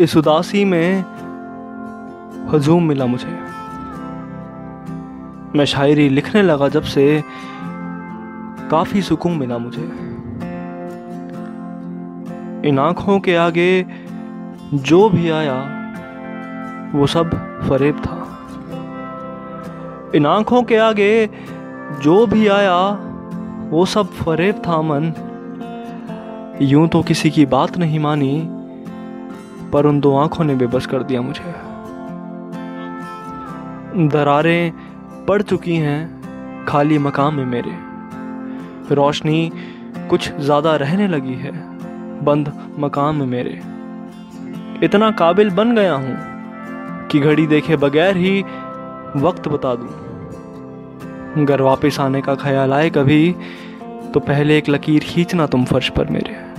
इस उदासी में हजूम मिला मुझे। मैं शायरी लिखने लगा जब से काफ़ी सुकून मिला मुझे। इन आँखों के आगे जो भी आया, वो सब फरेब था। इन आँखों के आगे जो भी आया, वो सब फरेब था मन यूँ तो किसी की बात नहीं मानी पर उन दो आँखों ने बेबस कर दिया मुझे। दरारें पड़ चुकी हैं खाली मकाम में मेरे। रोशनी कुछ ज़्यादा रहने लगी है, बंद मकाम में मेरे। इतना काबिल बन गया हूँ कि घड़ी देखे बगैर ही वक्त बता दूँ। अगर वापस आने का ख्याल आए कभी तो पहले एक लकीर खींचना तुम फर्श पर मेरे।